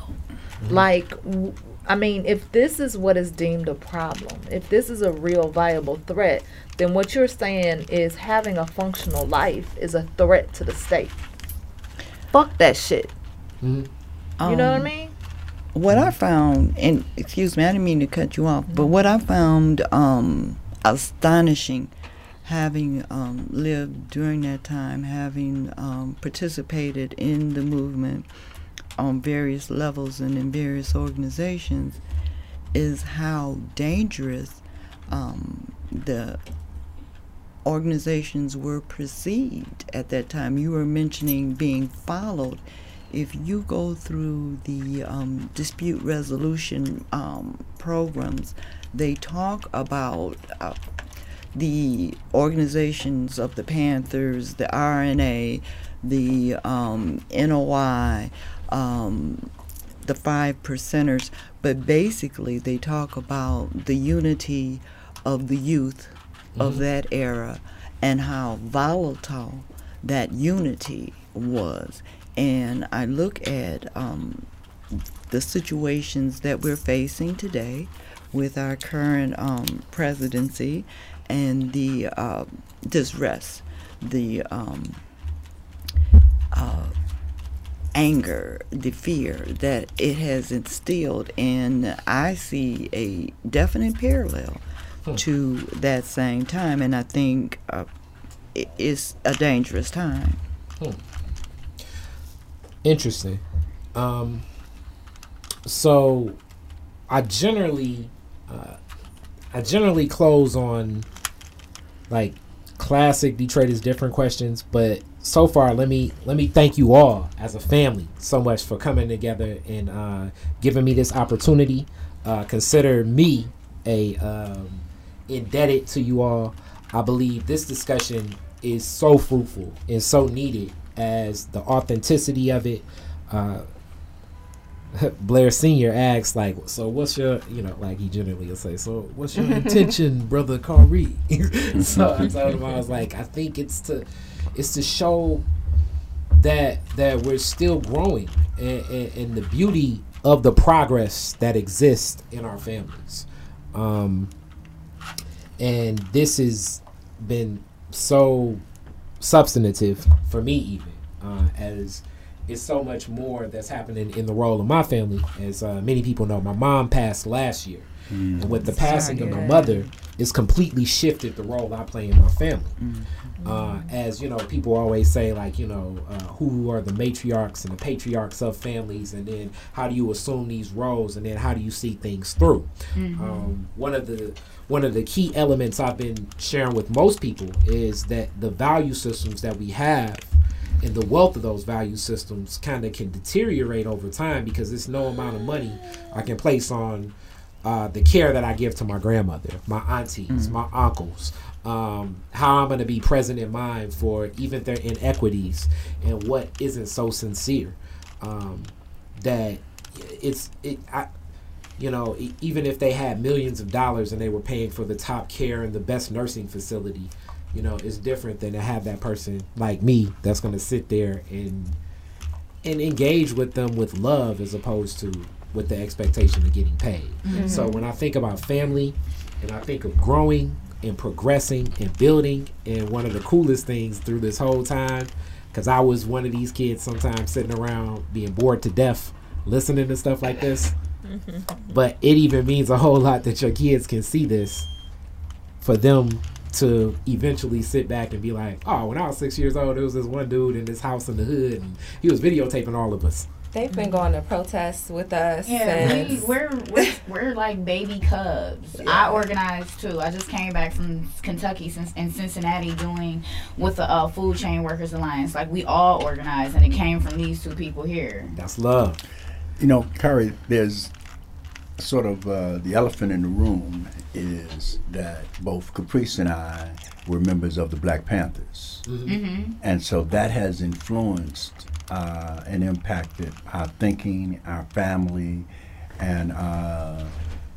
Speaker 4: Like, w- I mean, if this is what is deemed a problem, if this is a real viable threat, then what you're saying is having a functional life is a threat to the state. Fuck that shit.
Speaker 2: Mhm.
Speaker 4: You know what I
Speaker 6: Um,
Speaker 4: mean?
Speaker 6: What I found, and excuse me, I didn't mean to cut you off, but what I found um, astonishing, having um, lived during that time, having um, participated in the movement on various levels and in various organizations, is how dangerous um, the organizations were perceived at that time. You were mentioning being followed. If you go through the um, dispute resolution um, programs, they talk about uh, the organizations of the Panthers, the RNA, the um, NOI, um, the five percenters, but basically they talk about the unity of the youth of that era and how volatile that unity was. And I look at um, the situations that we're facing today with our current um, presidency and the uh, distress, the um, uh, anger, the fear that it has instilled, and I see a definite parallel to that same time, and I think uh, it is a dangerous time.
Speaker 2: Interesting. Um, so, I generally, uh, I generally close on like classic Detroit is different questions, but so far, let me let me thank you all as a family so much for coming together and uh, giving me this opportunity. Uh, consider me a um, indebted to you all. I believe this discussion is so fruitful and so needed as the authenticity of it. Uh, Blair Senior asks, like, so what's your, you know, like he generally will say, so what's your intention, brother Kari? so I told him I was like, I think it's to, it's to show that that we're still growing and, and, and the beauty of the progress that exists in our families. Um, and this has been so substantive for me even uh, as it's so much more that's happening in the role of my family as uh, many people know my mom passed last year and with the passing of my
Speaker 4: Sorry.
Speaker 2: mother it's completely shifted the role I play in my family. Uh, as you know, people always say, like, you know, uh, who are the matriarchs and the patriarchs of families, and then how do you assume these roles, and then how do you see things through? Um, one of the one of the key elements I've been sharing with most people is that the value systems that we have and the wealth of those value systems kind of can deteriorate over time because there's no amount of money I can place on uh, the care that I give to my grandmother, my aunties, my uncles, um, how I'm going to be present in mind for even their inequities and what isn't so sincere. Um, that it's it. I, you know, even if they had millions of dollars and they were paying for the top care and the best nursing facility, you know, it's different than to have that person like me that's going to sit there and and engage with them with love as opposed to with the expectation of getting paid. Mm-hmm. So when I think about family and I think of growing and progressing and building and one of the coolest things through this whole time cuz I was one of these kids sometimes sitting around being bored to death listening to stuff like this. Mm-hmm. But it even means a whole lot that your kids can see this for them to eventually sit back and be like, oh, when I was six years old, there was this one dude in this house in the hood, and he was videotaping all of us.
Speaker 7: They've been going to protests with us.
Speaker 5: Yeah, we,
Speaker 7: since-
Speaker 5: we're, we're we're like baby cubs. I organized too. I just came back from Kentucky since in Cincinnati doing with the uh, Food Chain Workers Alliance. Like we all organized, and it came from these two people here.
Speaker 2: That's love.
Speaker 3: You know, Curry, there's sort of uh, the elephant in the room is that both Caprice and I were members of the Black Panthers.
Speaker 5: Mm-hmm.
Speaker 3: And so that has influenced uh, and impacted our thinking, our family, and uh,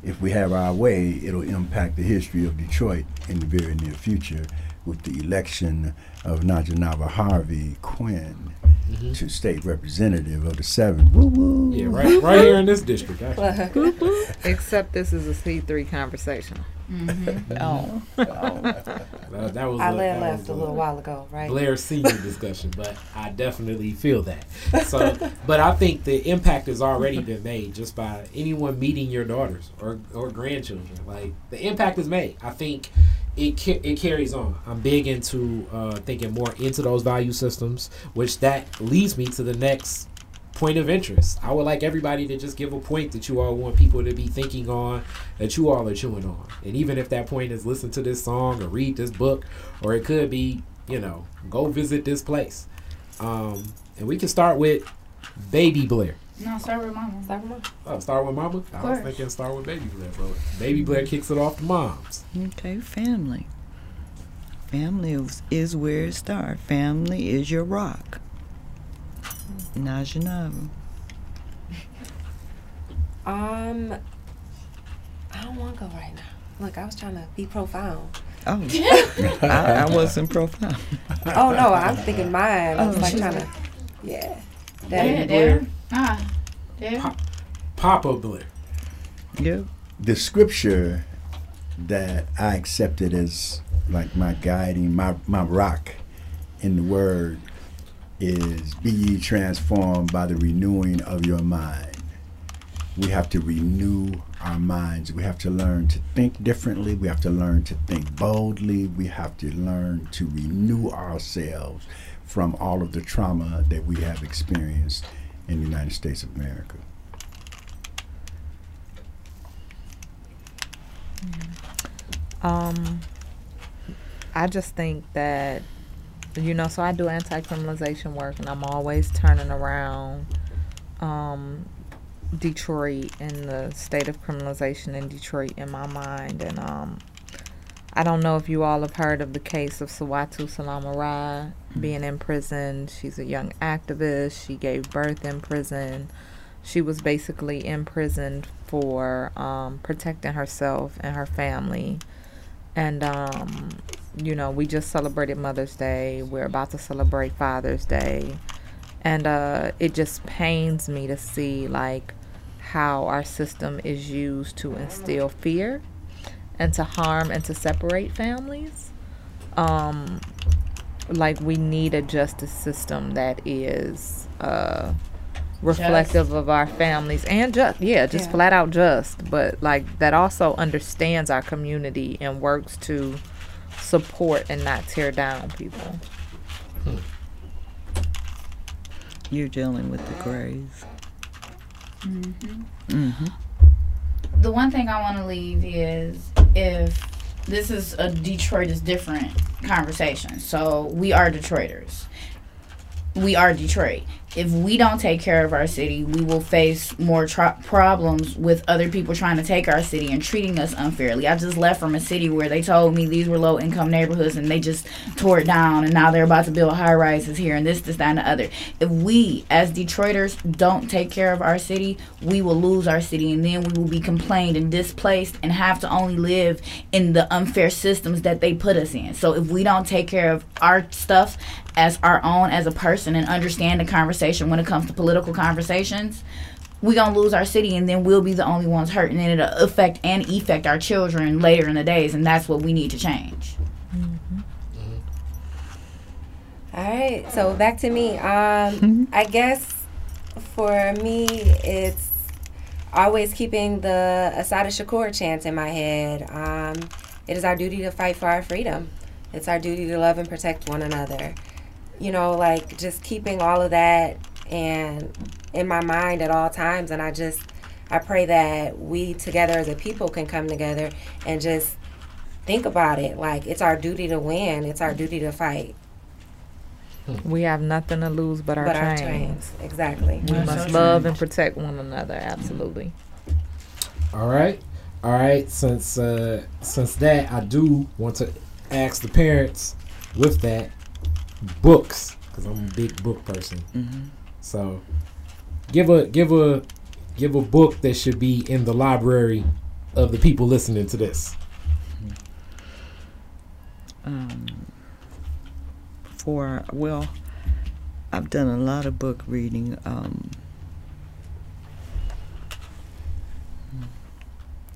Speaker 3: if we have our way, it'll impact the history of Detroit in the very near future with the election of Najanava Harvey Quinn Mm-hmm. to state representative of the seven. Woo woo.
Speaker 2: Yeah, right, right here in this district.
Speaker 4: Except this is a C three conversation. Mm-hmm.
Speaker 8: Oh.
Speaker 2: That, that was
Speaker 7: I
Speaker 2: a- that
Speaker 7: left
Speaker 2: was
Speaker 7: a little while ago, right?
Speaker 2: Blair senior discussion, but I definitely feel that. So, but I think the impact has already been made just by anyone meeting your daughters or or grandchildren. Like the impact is made. I think it it carries on. I'm big into uh, thinking more into those value systems, which that leads me to the next point of interest. I would like everybody to just give a point that you all want people to be thinking on, that you all are chewing on. And even if that point is listen to this song or read this book, or it could be, you know, go visit this place. Um, and we can start with Baby Blair.
Speaker 5: No, start with mama.
Speaker 7: Start with mom.
Speaker 2: Oh, start with Mama. I was
Speaker 5: course.
Speaker 2: thinking start with Baby Blair, but Baby Blair kicks it off to moms.
Speaker 6: Okay, family. Family is, is where it starts. Family is your rock. Najanava.
Speaker 7: Um, I don't want to go right now. Look, I was trying to be profound.
Speaker 6: Oh, I, I wasn't profound.
Speaker 7: Oh no, I'm thinking mine. I was
Speaker 6: Oh,
Speaker 7: like
Speaker 6: she's
Speaker 7: trying to, yeah.
Speaker 5: There,
Speaker 7: That,
Speaker 5: there. Ah, there.
Speaker 2: Pop. Papa Blair.
Speaker 6: Yep.
Speaker 3: the scripture that I accepted as like my guiding, my, my rock in the word is be ye transformed by the renewing of your mind. We have to renew our minds. We have to learn to think differently. We have to learn to think boldly. We have to learn to renew ourselves from all of the trauma that we have experienced in the United States of America.
Speaker 4: Um, I just think that, you know, so I do anti criminalization work and I'm always turning around um, Detroit and the state of criminalization in Detroit in my mind. And um, I don't know if you all have heard of the case of Siwatu-Salama Ra being in prison. She's a young activist. She gave birth in prison. She was basically imprisoned for um, protecting herself and her family. And, um, you know, we just celebrated Mother's Day. We're about to celebrate Father's Day. And uh, it just pains me to see, like, how our system is used to instill fear and to harm and to separate families. Um, like, we need a justice system that is uh, reflective of our families and just yeah just
Speaker 5: Yeah.
Speaker 4: flat out just but like that also understands our community and works to support and not tear down people
Speaker 6: You're dealing with the grays. mm-hmm. Mm-hmm.
Speaker 5: the one thing I want to leave is if this is a Detroit is different conversation. So we are Detroiters. We are Detroit. If we don't take care of our city, we will face more problems with other people trying to take our city and treating us unfairly. I just left from a city where they told me these were low income neighborhoods and they just tore it down and now they're about to build high rises here and this, this, that, and the other. If we, as Detroiters, don't take care of our city, we will lose our city and then we will be complained and displaced and have to only live in the unfair systems that they put us in. So if we don't take care of our stuff as our own as a person and understand the conversation when it comes to political conversations, we gonna lose our city and then we'll be the only ones hurt and then it'll affect and effect our children later in the days and that's what we need to change.
Speaker 7: All right, so back to me. Um, I guess for me, it's always keeping the Assata Shakur chant in my head. Um, it is our duty to fight for our freedom. It's our duty to love and protect one another. You know, like just keeping all of that and in my mind at all times. And I just, I pray that we together as a people can come together and just think about it. Like it's our duty to win. It's our duty to fight.
Speaker 4: we have nothing to lose but our
Speaker 7: but our
Speaker 4: trains
Speaker 7: trains, exactly.
Speaker 4: we
Speaker 5: That's
Speaker 4: must
Speaker 5: so
Speaker 4: love and protect one another absolutely
Speaker 2: All right, all right. Since uh, since that, I do want to ask the parents with that books because I'm a big book person.
Speaker 6: Mm-hmm.
Speaker 2: So give a give a give a book that should be in the library of the people listening to this.
Speaker 6: um, for well i've done a lot of book reading um,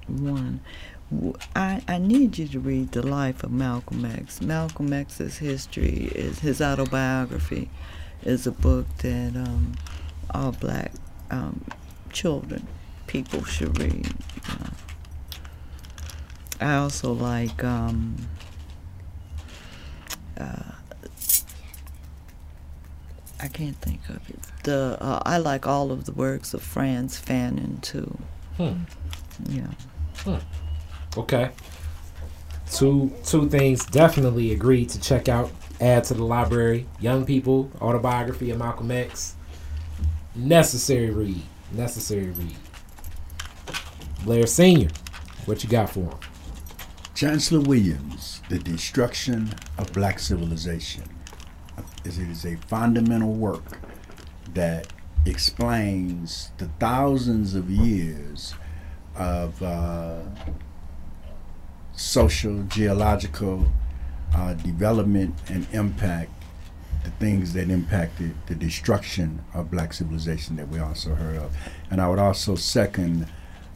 Speaker 6: one I, I need you to read the life of malcolm x malcolm x's history is his autobiography is a book that um, all black um, children people should read know. i also like um, uh, I can't think of it. The uh, I like all of the works of Frantz Fanon too.
Speaker 2: Hmm.
Speaker 6: Yeah.
Speaker 2: Okay. Two two things definitely agree to check out. Add to the library. Young people autobiography of Malcolm X. Necessary read. Necessary read. Blair Senior, what you got for him?
Speaker 3: Chancellor Williams, The Destruction of Black Civilization. It is a fundamental work that explains the thousands of years of uh, social, geological uh, development and impact, the things that impacted the destruction of black civilization that we also heard of. And I would also second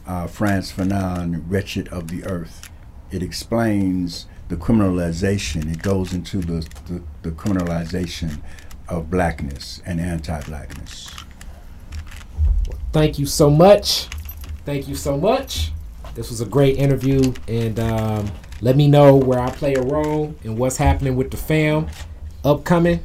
Speaker 3: uh, Frantz Fanon, Wretched of the Earth. It explains the criminalization, it goes into the, the, the criminalization of blackness and anti blackness.
Speaker 2: Thank you so much. Thank you so much. This was a great interview, and um, let me know where I play a role and what's happening with the fam upcoming.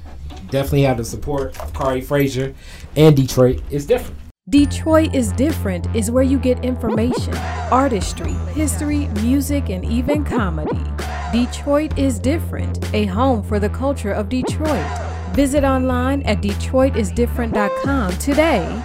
Speaker 2: Definitely have the support of Frazier and Detroit is different.
Speaker 1: Detroit is Different is where you get information, artistry, history, music, and even comedy. Detroit is Different, a home for the culture of Detroit. Visit online at DetroitisDifferent.com today